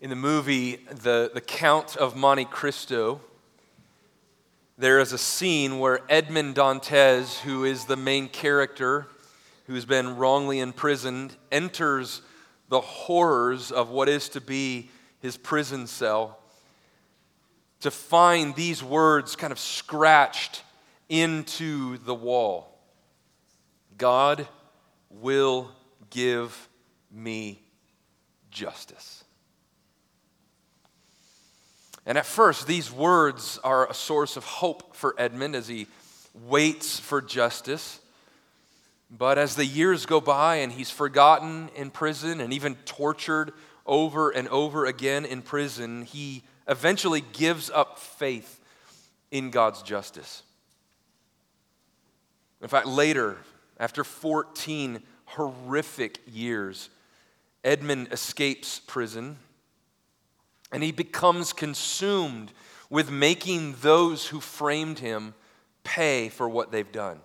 In the movie the, the Count of Monte Cristo, there is a scene where Edmond Dantes, who is the main character, who's been wrongly imprisoned, enters the horrors of what is to be his prison cell to find these words kind of scratched into the wall God will give me justice. And at first, these words are a source of hope for Edmond as he waits for justice. But as the years go by and he's forgotten in prison and even tortured over and over again in prison, he eventually gives up faith in God's justice. In fact, later, after 14 horrific years, Edmond escapes prison and he becomes consumed with making those who framed him pay for what they've done.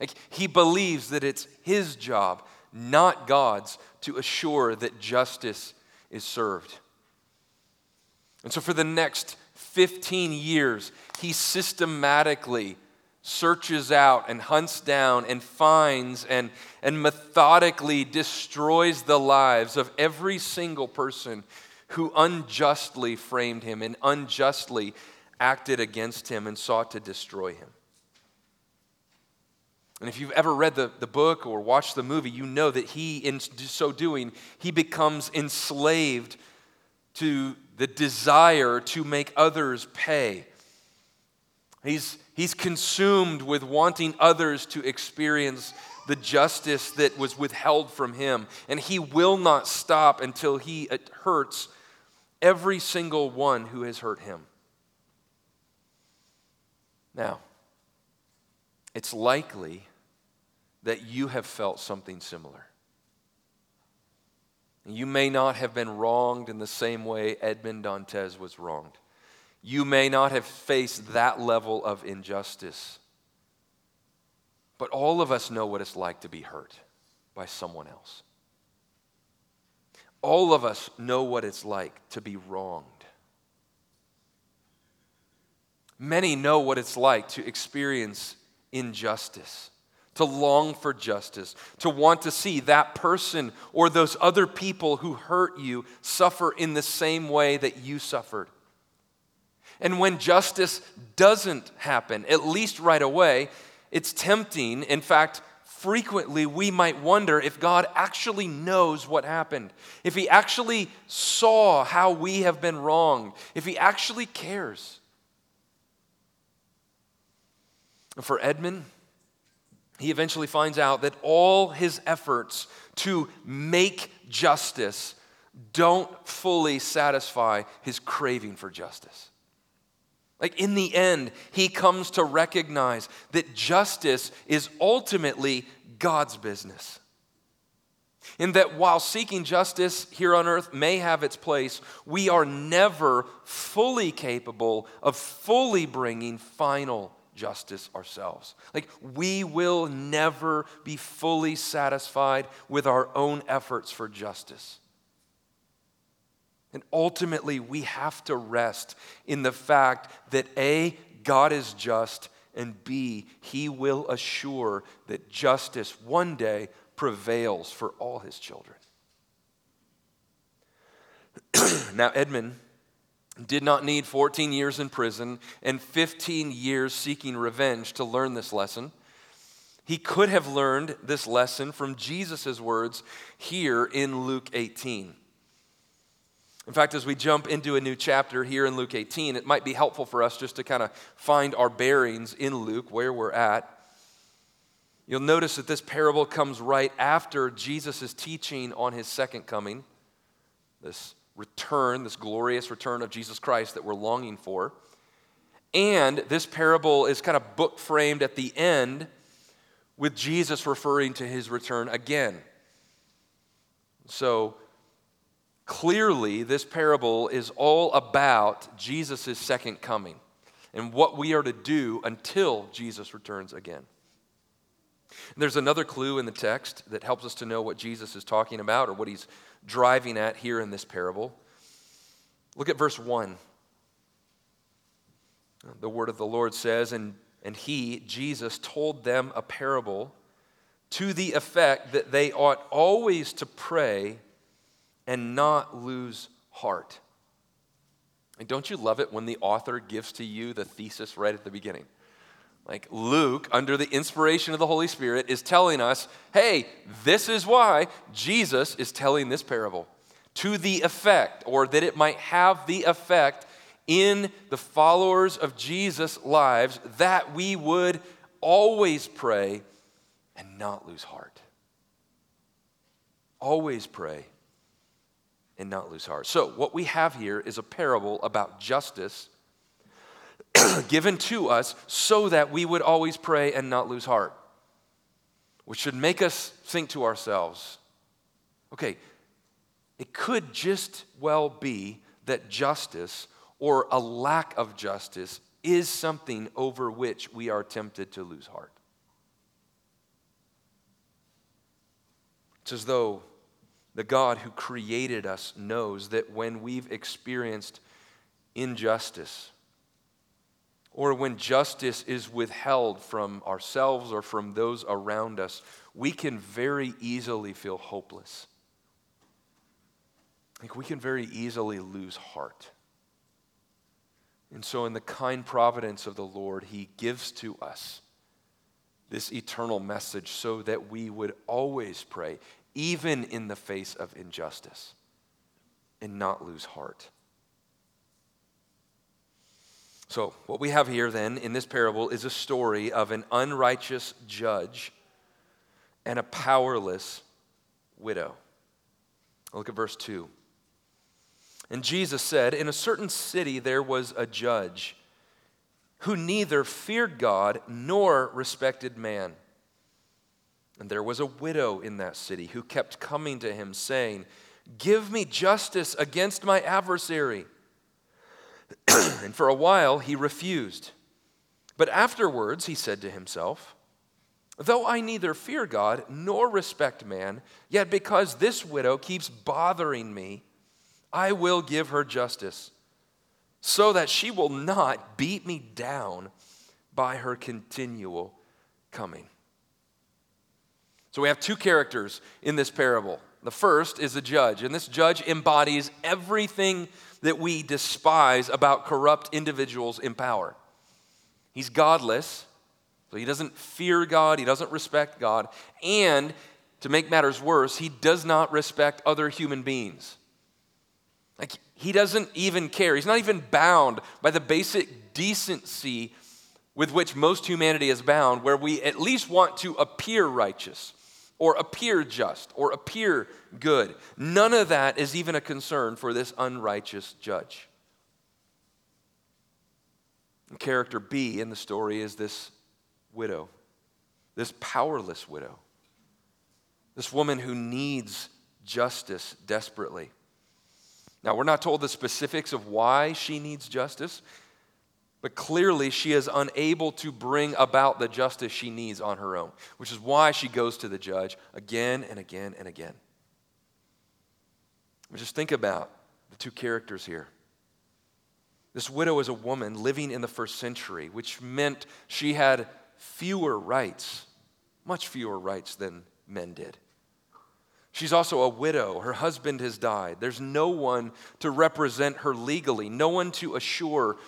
Like, he believes that it's his job, not God's, to assure that justice is served. And so, for the next 15 years, he systematically searches out and hunts down and finds and, and methodically destroys the lives of every single person who unjustly framed him and unjustly acted against him and sought to destroy him. And if you've ever read the, the book or watched the movie, you know that he, in so doing, he becomes enslaved to the desire to make others pay. He's, he's consumed with wanting others to experience the justice that was withheld from him. And he will not stop until he uh, hurts every single one who has hurt him. Now, it's likely that you have felt something similar. You may not have been wronged in the same way Edmond Dantes was wronged. You may not have faced that level of injustice. But all of us know what it's like to be hurt by someone else. All of us know what it's like to be wronged. Many know what it's like to experience injustice, to long for justice, to want to see that person or those other people who hurt you suffer in the same way that you suffered. And when justice doesn't happen, at least right away, it's tempting, in fact, frequently we might wonder if God actually knows what happened, if He actually saw how we have been wronged, if He actually cares. For Edmond, he eventually finds out that all his efforts to make justice don't fully satisfy his craving for justice. Like in the end, he comes to recognize that justice is ultimately God's business. In that while seeking justice here on earth may have its place, we are never fully capable of fully bringing final justice ourselves. Like we will never be fully satisfied with our own efforts for justice. And ultimately, we have to rest in the fact that A, God is just, and B, He will assure that justice one day prevails for all His children. now, Edmond did not need 14 years in prison and 15 years seeking revenge to learn this lesson. He could have learned this lesson from Jesus' words here in Luke 18. In fact, as we jump into a new chapter here in Luke 18, it might be helpful for us just to kind of find our bearings in Luke, where we're at. You'll notice that this parable comes right after Jesus' teaching on his second coming, this return, this glorious return of Jesus Christ that we're longing for. And this parable is kind of book framed at the end with Jesus referring to his return again. So, Clearly, this parable is all about Jesus' second coming and what we are to do until Jesus returns again. And there's another clue in the text that helps us to know what Jesus is talking about or what he's driving at here in this parable. Look at verse 1. The word of the Lord says, and, and he, Jesus, told them a parable to the effect that they ought always to pray and not lose heart. And don't you love it when the author gives to you the thesis right at the beginning? Like Luke, under the inspiration of the Holy Spirit, is telling us hey, this is why Jesus is telling this parable to the effect, or that it might have the effect in the followers of Jesus' lives that we would always pray and not lose heart. Always pray and not lose heart. So, what we have here is a parable about justice given to us so that we would always pray and not lose heart, which should make us think to ourselves okay, it could just well be that justice or a lack of justice is something over which we are tempted to lose heart. It's as though the God who created us knows that when we've experienced injustice, or when justice is withheld from ourselves or from those around us, we can very easily feel hopeless. Like we can very easily lose heart. And so, in the kind providence of the Lord, He gives to us this eternal message so that we would always pray, even in the face of injustice, and not lose heart. So, what we have here then in this parable is a story of an unrighteous judge and a powerless widow. Look at verse 2. And Jesus said, In a certain city there was a judge who neither feared God nor respected man. And there was a widow in that city who kept coming to him, saying, Give me justice against my adversary. and for a while he refused. But afterwards he said to himself, Though I neither fear God nor respect man, yet because this widow keeps bothering me, I will give her justice, so that she will not beat me down by her continual coming. So we have two characters in this parable. The first is a judge, and this judge embodies everything that we despise about corrupt individuals in power. He's godless, so he doesn't fear God, he doesn't respect God, and to make matters worse, he does not respect other human beings. Like, he doesn't even care. He's not even bound by the basic decency with which most humanity is bound, where we at least want to appear righteous or appear just or appear good. None of that is even a concern for this unrighteous judge. And character B in the story is this widow, this powerless widow, this woman who needs justice desperately. Now, we're not told the specifics of why she needs justice, but clearly she is unable to bring about the justice she needs on her own, which is why she goes to the judge again and again and again. But just think about the two characters here. This widow is a woman living in the first century, which meant she had fewer rights, much fewer rights than men did. She's also a widow. Her husband has died. There's no one to represent her legally, no one to assure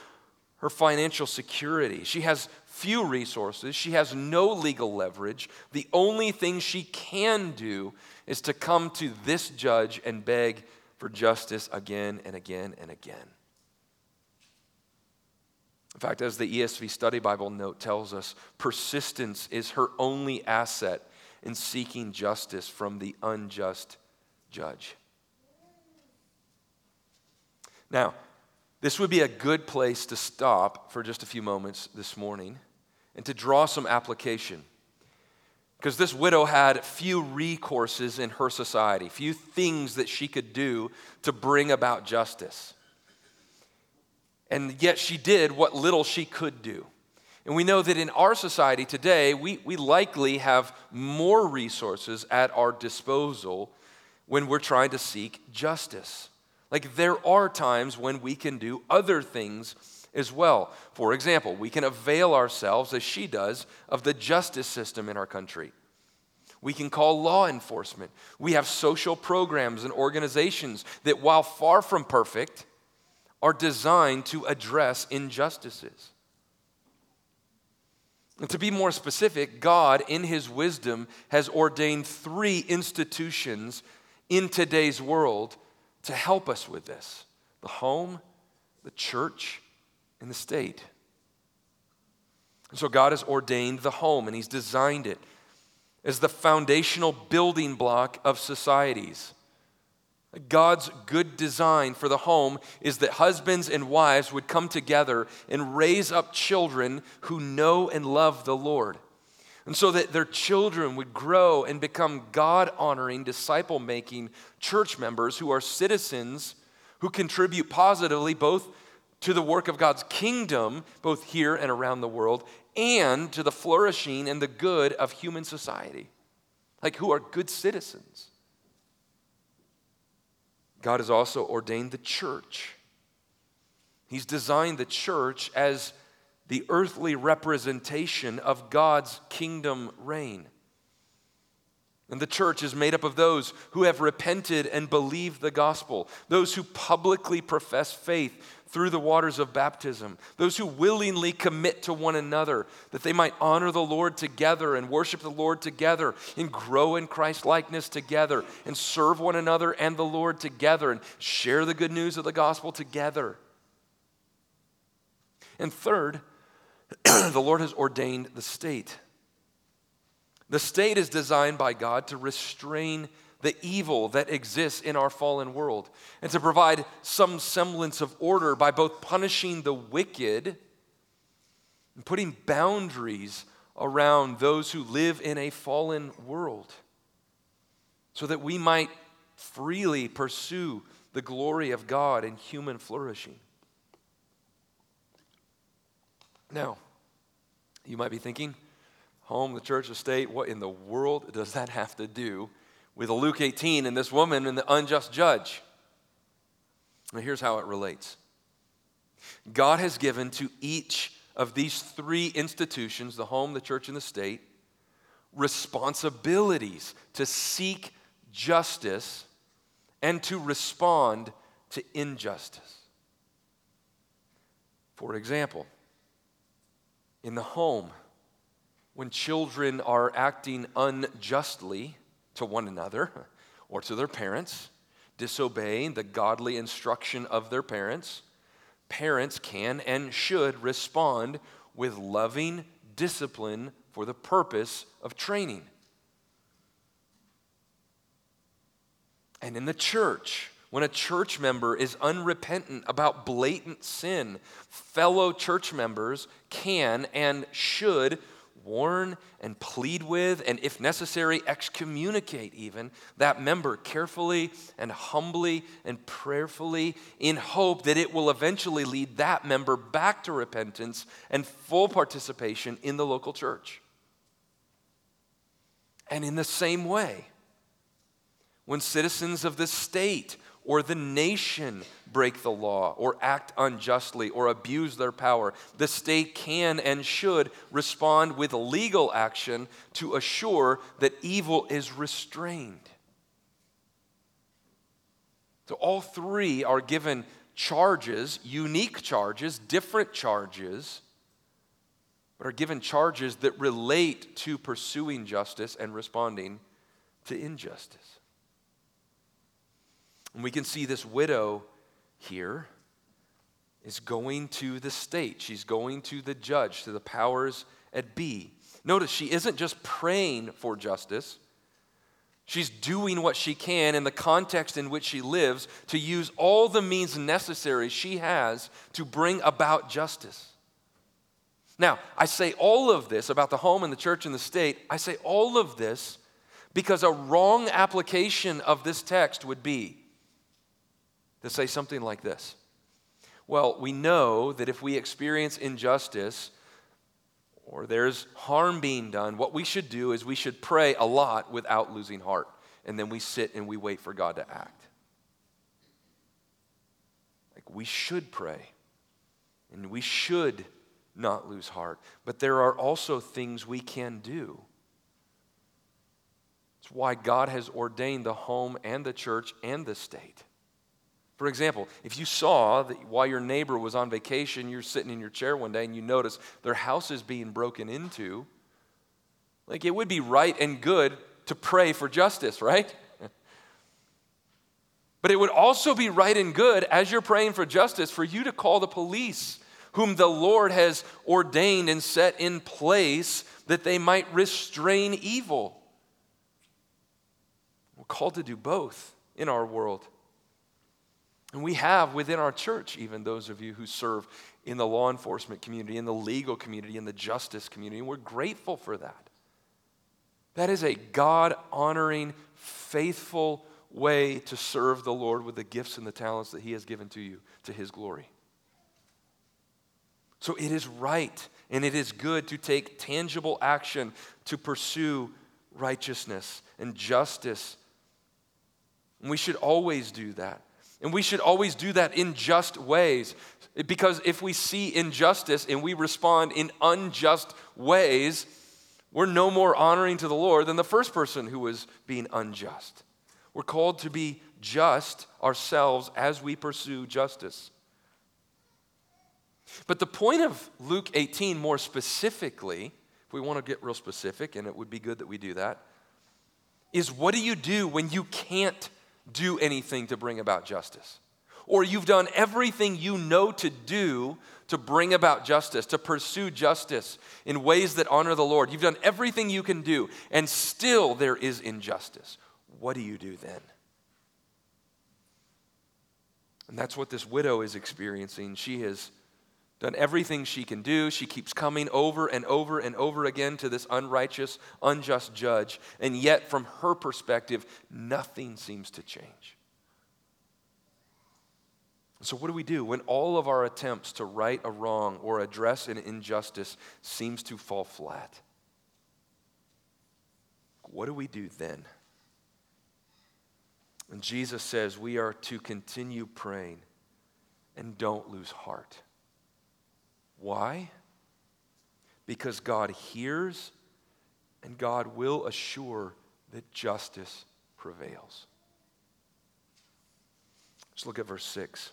her financial security. She has few resources. She has no legal leverage. The only thing she can do is to come to this judge and beg for justice again and again and again. In fact, as the ESV Study Bible note tells us, persistence is her only asset in seeking justice from the unjust judge. Now, this would be a good place to stop for just a few moments this morning and to draw some application. Because this widow had few recourses in her society, few things that she could do to bring about justice. And yet she did what little she could do. And we know that in our society today, we, we likely have more resources at our disposal when we're trying to seek justice. Like there are times when we can do other things as well. For example, we can avail ourselves, as she does, of the justice system in our country. We can call law enforcement. We have social programs and organizations that, while far from perfect, are designed to address injustices. And to be more specific, God, in His wisdom, has ordained three institutions in today's world to help us with this the home, the church, and the state. And so God has ordained the home and He's designed it as the foundational building block of societies. God's good design for the home is that husbands and wives would come together and raise up children who know and love the Lord. And so that their children would grow and become God honoring, disciple making church members who are citizens who contribute positively both to the work of God's kingdom, both here and around the world, and to the flourishing and the good of human society. Like, who are good citizens. God has also ordained the church. He's designed the church as the earthly representation of God's kingdom reign. And the church is made up of those who have repented and believed the gospel, those who publicly profess faith through the waters of baptism, those who willingly commit to one another that they might honor the Lord together and worship the Lord together and grow in Christ likeness together and serve one another and the Lord together and share the good news of the gospel together. And third, the Lord has ordained the state. The state is designed by God to restrain the evil that exists in our fallen world and to provide some semblance of order by both punishing the wicked and putting boundaries around those who live in a fallen world so that we might freely pursue the glory of God and human flourishing. Now, you might be thinking, home, the church, the state, what in the world does that have to do with Luke 18 and this woman and the unjust judge? Now, here's how it relates God has given to each of these three institutions the home, the church, and the state responsibilities to seek justice and to respond to injustice. For example, in the home, when children are acting unjustly to one another or to their parents, disobeying the godly instruction of their parents, parents can and should respond with loving discipline for the purpose of training. And in the church, when a church member is unrepentant about blatant sin, fellow church members can and should warn and plead with, and if necessary, excommunicate even that member carefully and humbly and prayerfully in hope that it will eventually lead that member back to repentance and full participation in the local church. And in the same way, when citizens of the state or the nation break the law or act unjustly or abuse their power, the state can and should respond with legal action to assure that evil is restrained. So, all three are given charges, unique charges, different charges, but are given charges that relate to pursuing justice and responding to injustice. And we can see this widow here is going to the state. She's going to the judge, to the powers at B. Notice she isn't just praying for justice. She's doing what she can in the context in which she lives to use all the means necessary she has to bring about justice. Now, I say all of this about the home and the church and the state. I say all of this because a wrong application of this text would be to say something like this Well, we know that if we experience injustice or there's harm being done, what we should do is we should pray a lot without losing heart. And then we sit and we wait for God to act. Like we should pray and we should not lose heart. But there are also things we can do. It's why God has ordained the home and the church and the state. For example, if you saw that while your neighbor was on vacation, you're sitting in your chair one day and you notice their house is being broken into, like it would be right and good to pray for justice, right? but it would also be right and good as you're praying for justice for you to call the police, whom the Lord has ordained and set in place that they might restrain evil. We're called to do both in our world. And we have within our church, even those of you who serve in the law enforcement community, in the legal community, in the justice community, and we're grateful for that. That is a God honoring, faithful way to serve the Lord with the gifts and the talents that He has given to you to His glory. So it is right and it is good to take tangible action to pursue righteousness and justice. And we should always do that. And we should always do that in just ways. Because if we see injustice and we respond in unjust ways, we're no more honoring to the Lord than the first person who was being unjust. We're called to be just ourselves as we pursue justice. But the point of Luke 18, more specifically, if we want to get real specific, and it would be good that we do that, is what do you do when you can't do anything to bring about justice? Or you've done everything you know to do to bring about justice, to pursue justice in ways that honor the Lord. You've done everything you can do, and still there is injustice. What do you do then? And that's what this widow is experiencing. She has done everything she can do. She keeps coming over and over and over again to this unrighteous, unjust judge. And yet, from her perspective, nothing seems to change. So, what do we do when all of our attempts to right a wrong or address an injustice seems to fall flat? What do we do then? And Jesus says we are to continue praying and don't lose heart. Why? Because God hears and God will assure that justice prevails. Let's look at verse 6.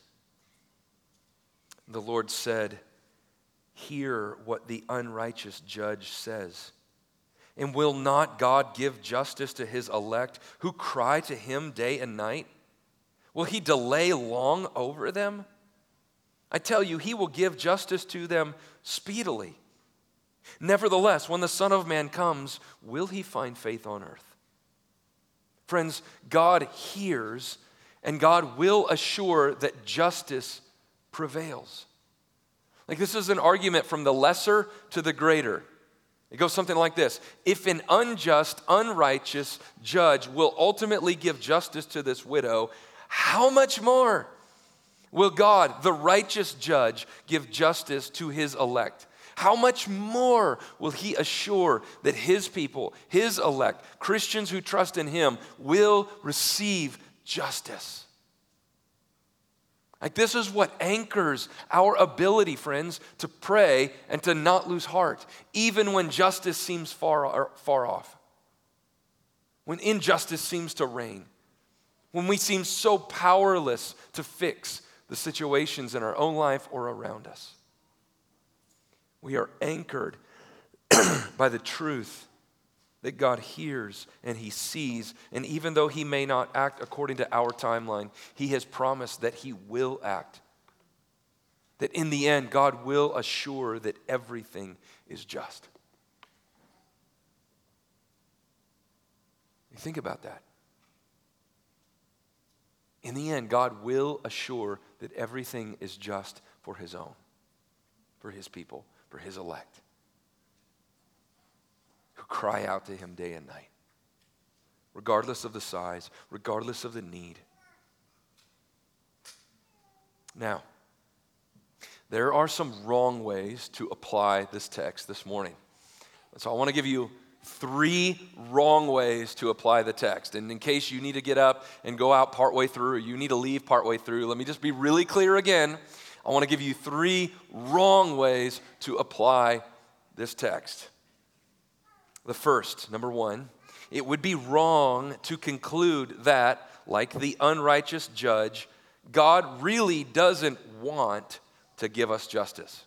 The Lord said, Hear what the unrighteous judge says. And will not God give justice to his elect who cry to him day and night? Will he delay long over them? I tell you, he will give justice to them speedily. Nevertheless, when the Son of Man comes, will he find faith on earth? Friends, God hears and God will assure that justice prevails. Like, this is an argument from the lesser to the greater. It goes something like this If an unjust, unrighteous judge will ultimately give justice to this widow, how much more? Will God, the righteous judge, give justice to his elect? How much more will he assure that his people, his elect, Christians who trust in him, will receive justice? Like, this is what anchors our ability, friends, to pray and to not lose heart, even when justice seems far, uh, far off, when injustice seems to reign, when we seem so powerless to fix the situations in our own life or around us. We are anchored by the truth that God hears and He sees. And even though He may not act according to our timeline, He has promised that He will act. That in the end, God will assure that everything is just. You think about that. In the end, God will assure that everything is just for His own, for His people, for His elect, who cry out to Him day and night, regardless of the size, regardless of the need. Now, there are some wrong ways to apply this text this morning. So I want to give you three wrong ways to apply the text. And in case you need to get up and go out partway through, or you need to leave partway through, let me just be really clear again. I want to give you three wrong ways to apply this text. The first, number one, it would be wrong to conclude that, like the unrighteous judge, God really doesn't want to give us justice.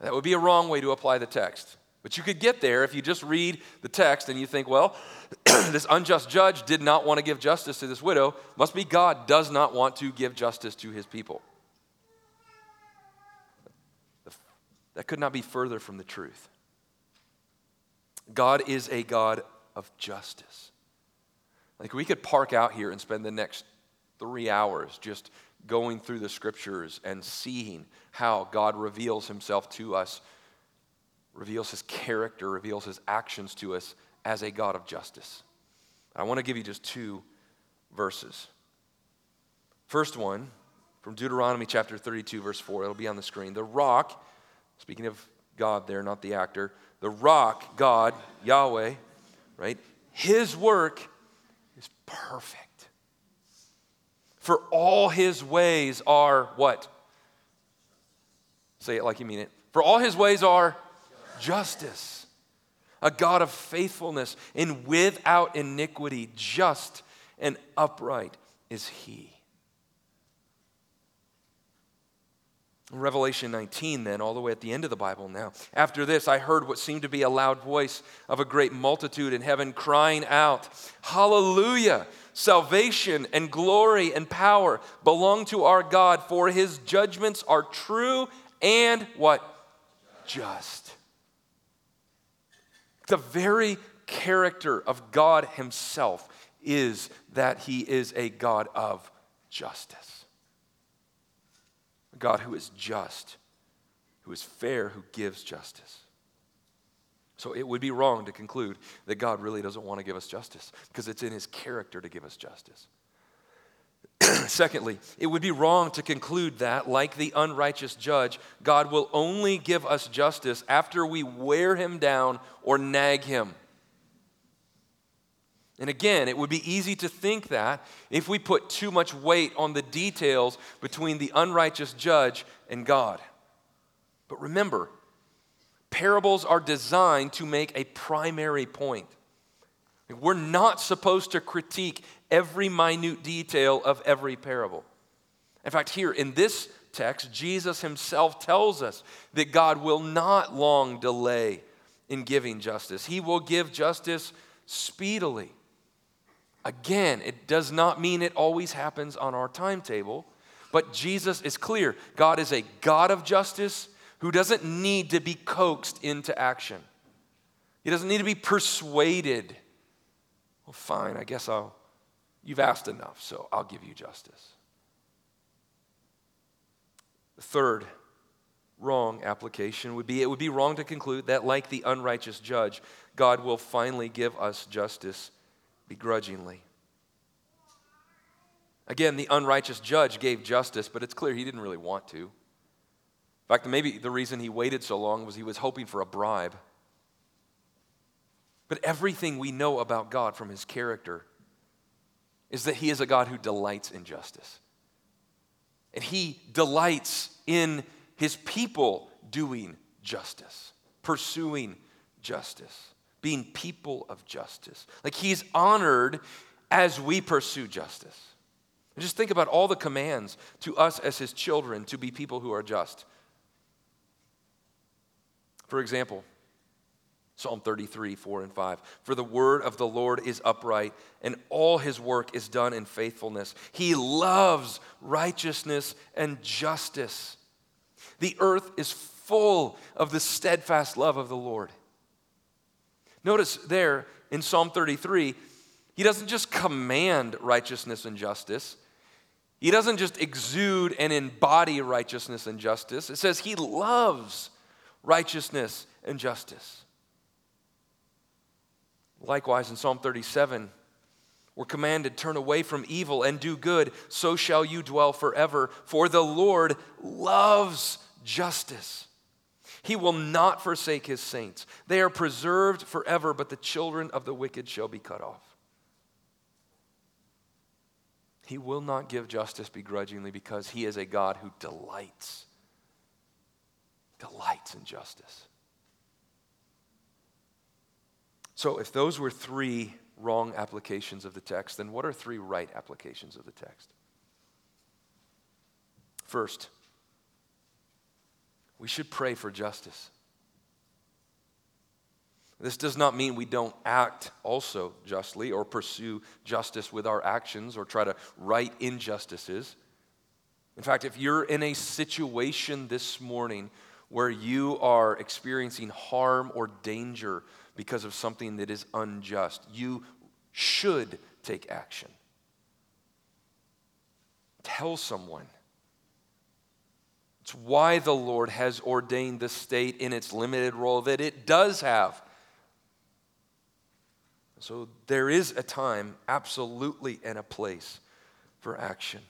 That would be a wrong way to apply the text. But you could get there if you just read the text and you think, well, this unjust judge did not want to give justice to this widow. Must be God does not want to give justice to his people. That could not be further from the truth. God is a God of justice. Like we could park out here and spend the next three hours just going through the scriptures and seeing how God reveals himself to us reveals his character, reveals his actions to us as a God of justice. I want to give you just two verses. First one from Deuteronomy chapter 32, verse 4. It'll be on the screen. The rock, speaking of God there, not the actor, the rock, God, Yahweh, right? His work is perfect. For all his ways are what? Say it like you mean it. For all his ways are justice, a God of faithfulness, and without iniquity, just and upright is He. Revelation 19, then, all the way at the end of the Bible now. After this, I heard what seemed to be a loud voice of a great multitude in heaven crying out, Hallelujah! Salvation and glory and power belong to our God, for his judgments are true and what? Just. The very character of God Himself is that He is a God of justice. A God who is just, who is fair, who gives justice. So it would be wrong to conclude that God really doesn't want to give us justice because it's in His character to give us justice. Secondly, it would be wrong to conclude that, like the unrighteous judge, God will only give us justice after we wear him down or nag him. And again, it would be easy to think that if we put too much weight on the details between the unrighteous judge and God. But remember, parables are designed to make a primary point. We're not supposed to critique every minute detail of every parable. In fact, here in this text, Jesus himself tells us that God will not long delay in giving justice, He will give justice speedily. Again, it does not mean it always happens on our timetable, but Jesus is clear. God is a God of justice who doesn't need to be coaxed into action. He doesn't need to be persuaded well, fine, I guess I'll, you've asked enough, so I'll give you justice. The third wrong application would be it would be wrong to conclude that, like the unrighteous judge, God will finally give us justice begrudgingly. Again, the unrighteous judge gave justice, but it's clear he didn't really want to. In fact, maybe the reason he waited so long was he was hoping for a bribe. But everything we know about God from his character is that he is a God who delights in justice. And he delights in his people doing justice, pursuing justice, being people of justice. Like he's honored as we pursue justice. And just think about all the commands to us as his children to be people who are just. For example, Psalm 33, 4 and 5. For the word of the Lord is upright, and all his work is done in faithfulness. He loves righteousness and justice. The earth is full of the steadfast love of the Lord. Notice there in Psalm 33, he doesn't just command righteousness and justice. He doesn't just exude and embody righteousness and justice. It says he loves righteousness and justice. Likewise, in Psalm 37, we're commanded, turn away from evil and do good, so shall you dwell forever. For the Lord loves justice. He will not forsake his saints. They are preserved forever, but the children of the wicked shall be cut off. He will not give justice begrudgingly because he is a God who delights, delights in justice. So, if those were three wrong applications of the text, then what are three right applications of the text? First, we should pray for justice. This does not mean we don't act also justly or pursue justice with our actions or try to right injustices. In fact, if you're in a situation this morning where you are experiencing harm or danger because of something that is unjust, you should take action. Tell someone. It's why the Lord has ordained the state in its limited role that it does have so there is a time, absolutely, and a place for action.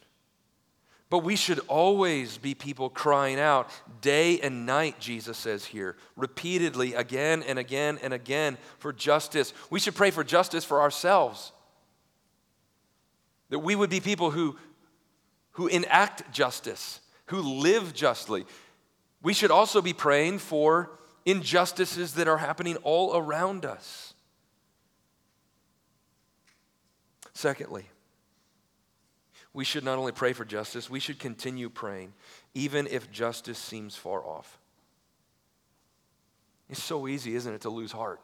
But we should always be people crying out day and night, Jesus says here, repeatedly, again and again and again, for justice. We should pray for justice for ourselves. That we would be people who, who enact justice, who live justly. We should also be praying for injustices that are happening all around us. Secondly, we should not only pray for justice, we should continue praying, even if justice seems far off. It's so easy, isn't it, to lose heart?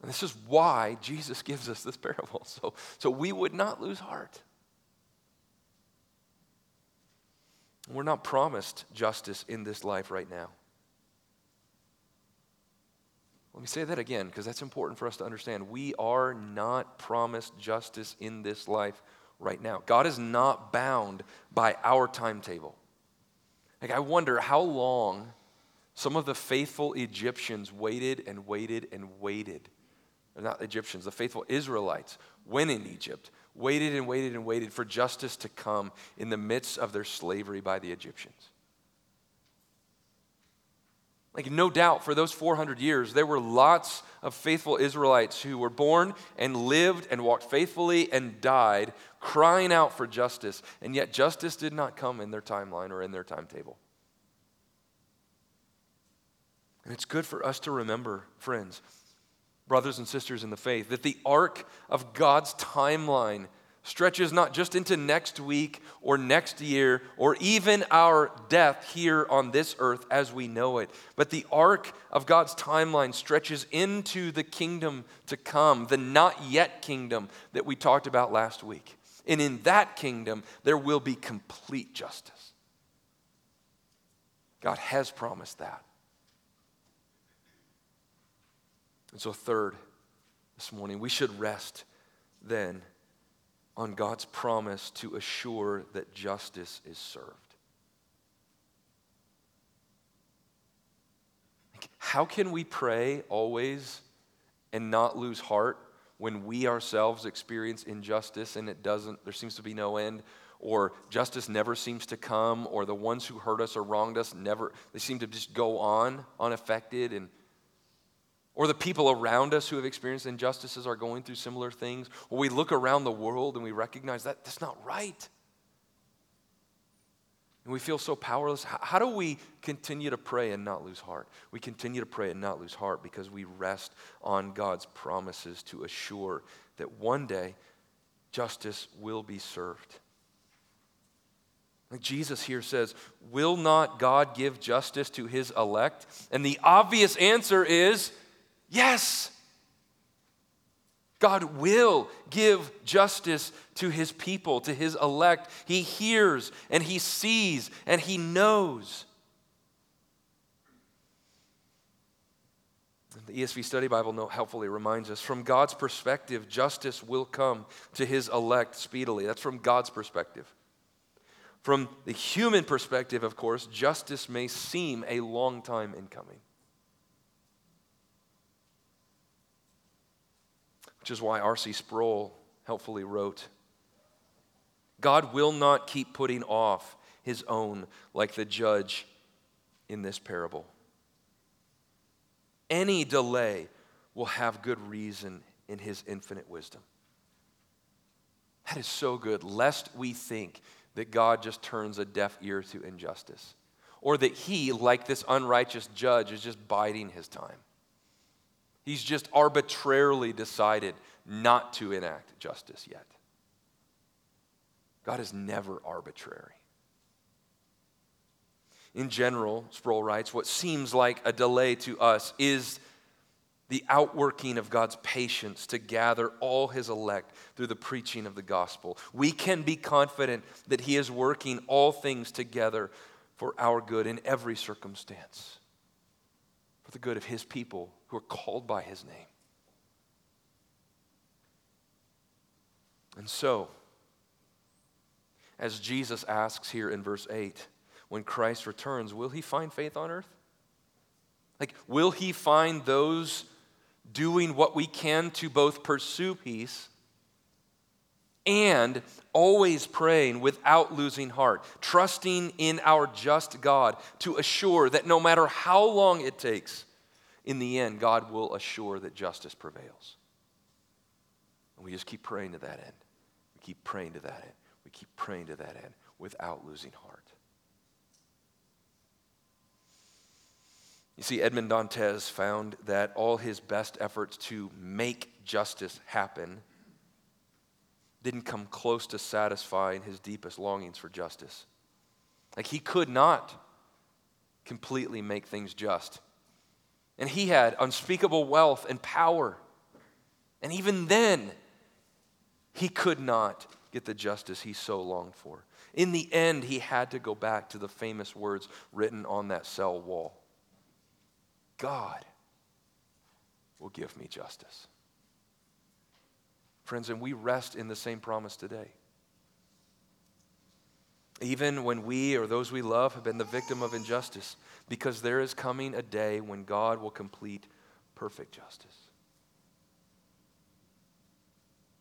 And this is why Jesus gives us this parable, so, so we would not lose heart. We're not promised justice in this life right now. Let me say that again because that's important for us to understand. We are not promised justice in this life right now. God is not bound by our timetable. Like, I wonder how long some of the faithful Egyptians waited and waited and waited. Not Egyptians, the faithful Israelites went in Egypt, waited and waited and waited for justice to come in the midst of their slavery by the Egyptians. Like, no doubt, for those 400 years, there were lots of faithful Israelites who were born and lived and walked faithfully and died, crying out for justice. And yet, justice did not come in their timeline or in their timetable. And it's good for us to remember, friends, brothers and sisters in the faith, that the arc of God's timeline stretches not just into next week or next year or even our death here on this earth as we know it, but the arc of God's timeline stretches into the kingdom to come, the not yet kingdom that we talked about last week. And in that kingdom, there will be complete justice. God has promised that. And so, third, this morning, we should rest then on God's promise to assure that justice is served. How can we pray always and not lose heart when we ourselves experience injustice and it doesn't, there seems to be no end, or justice never seems to come, or the ones who hurt us or wronged us never, they seem to just go on unaffected and or the people around us who have experienced injustices are going through similar things, or we look around the world and we recognize that that's not right. And we feel so powerless. How do we continue to pray and not lose heart? We continue to pray and not lose heart because we rest on God's promises to assure that one day justice will be served. Like Jesus here says, Will not God give justice to his elect? And the obvious answer is Yes. God will give justice to his people, to his elect. He hears and he sees and he knows. The ESV Study Bible note helpfully reminds us from God's perspective, justice will come to his elect speedily. That's from God's perspective. From the human perspective, of course, justice may seem a long time in coming. Which is why R.C. Sproul helpfully wrote God will not keep putting off his own like the judge in this parable. Any delay will have good reason in his infinite wisdom. That is so good, lest we think that God just turns a deaf ear to injustice, or that he, like this unrighteous judge, is just biding his time. He's just arbitrarily decided not to enact justice yet. God is never arbitrary. In general, Sproul writes, what seems like a delay to us is the outworking of God's patience to gather all his elect through the preaching of the gospel. We can be confident that he is working all things together for our good in every circumstance, for the good of his people who are called by his name. And so, as Jesus asks here in verse 8, when Christ returns, will he find faith on earth? Like, will he find those doing what we can to both pursue peace and always praying without losing heart, trusting in our just God to assure that no matter how long it takes, in the end, God will assure that justice prevails. And we just keep praying to that end. We keep praying to that end. We keep praying to that end without losing heart. You see, Edmond Dantes found that all his best efforts to make justice happen didn't come close to satisfying his deepest longings for justice. Like he could not completely make things just. And he had unspeakable wealth and power. And even then, he could not get the justice he so longed for. In the end, he had to go back to the famous words written on that cell wall God will give me justice. Friends, and we rest in the same promise today. Even when we or those we love have been the victim of injustice, because there is coming a day when God will complete perfect justice.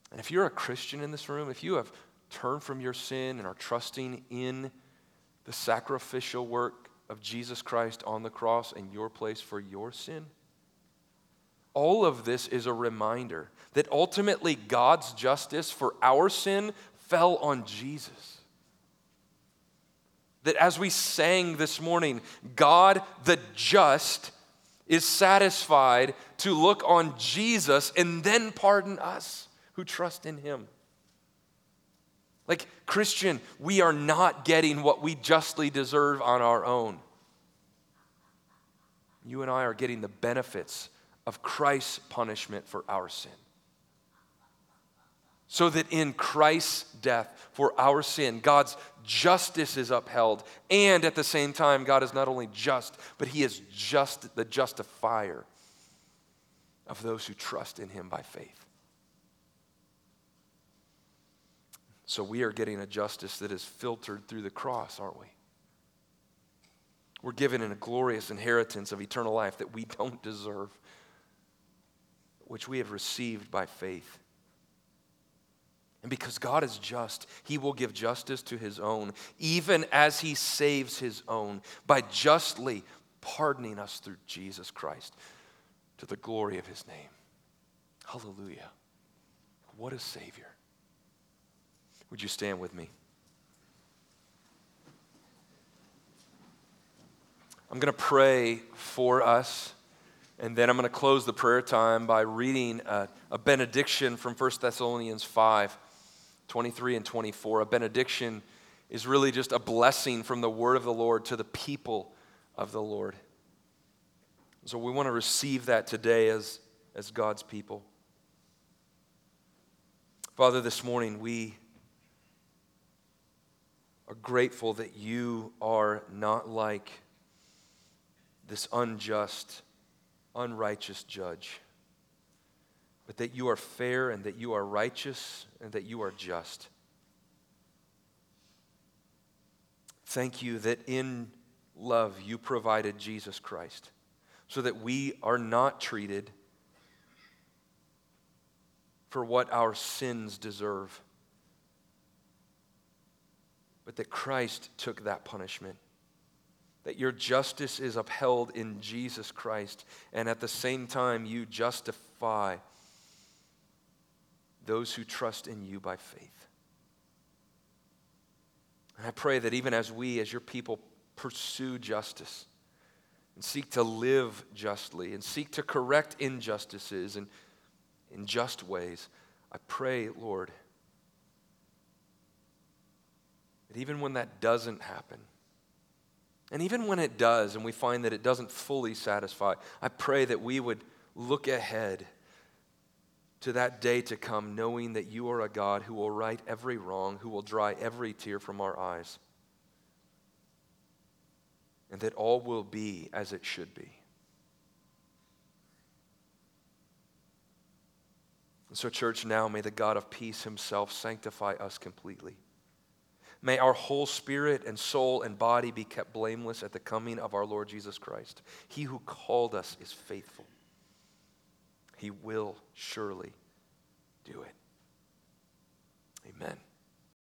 And if you're a Christian in this room, if you have turned from your sin and are trusting in the sacrificial work of Jesus Christ on the cross in your place for your sin? All of this is a reminder that ultimately God's justice for our sin fell on Jesus. That as we sang this morning, God the just is satisfied to look on Jesus and then pardon us who trust in him. Like, Christian, we are not getting what we justly deserve on our own. You and I are getting the benefits of Christ's punishment for our sin. So that in Christ's death for our sin, God's justice is upheld. And at the same time, God is not only just, but He is just the justifier of those who trust in Him by faith. So we are getting a justice that is filtered through the cross, aren't we? We're given a glorious inheritance of eternal life that we don't deserve, which we have received by faith. And because God is just, He will give justice to His own, even as He saves His own by justly pardoning us through Jesus Christ to the glory of His name. Hallelujah. What a Savior. Would you stand with me? I'm going to pray for us, and then I'm going to close the prayer time by reading a, a, benediction from 1 Thessalonians 5 23 and 24. A benediction is really just a blessing from the word of the Lord to the people of the Lord. So we want to receive that today as, as God's people. Father, this morning we are grateful that you are not like this unjust, unrighteous judge, but that you are fair and that you are righteous and that you are just. Thank you that in love you provided Jesus Christ so that we are not treated for what our sins deserve but that Christ took that punishment, that your justice is upheld in Jesus Christ, and at the same time, you justify those who trust in you by faith. And I pray that even as we, as your people, pursue justice and seek to live justly and seek to correct injustices and in just ways, I pray, Lord, that even when that doesn't happen, and even when it does, and we find that it doesn't fully satisfy, I pray that we would look ahead to that day to come, knowing that you are a God who will right every wrong, who will dry every tear from our eyes, and that all will be as it should be. And so, church, now may the God of peace himself sanctify us completely. May our whole spirit and soul and body be kept blameless at the coming of our Lord Jesus Christ. He who called us is faithful. He will surely do it. Amen.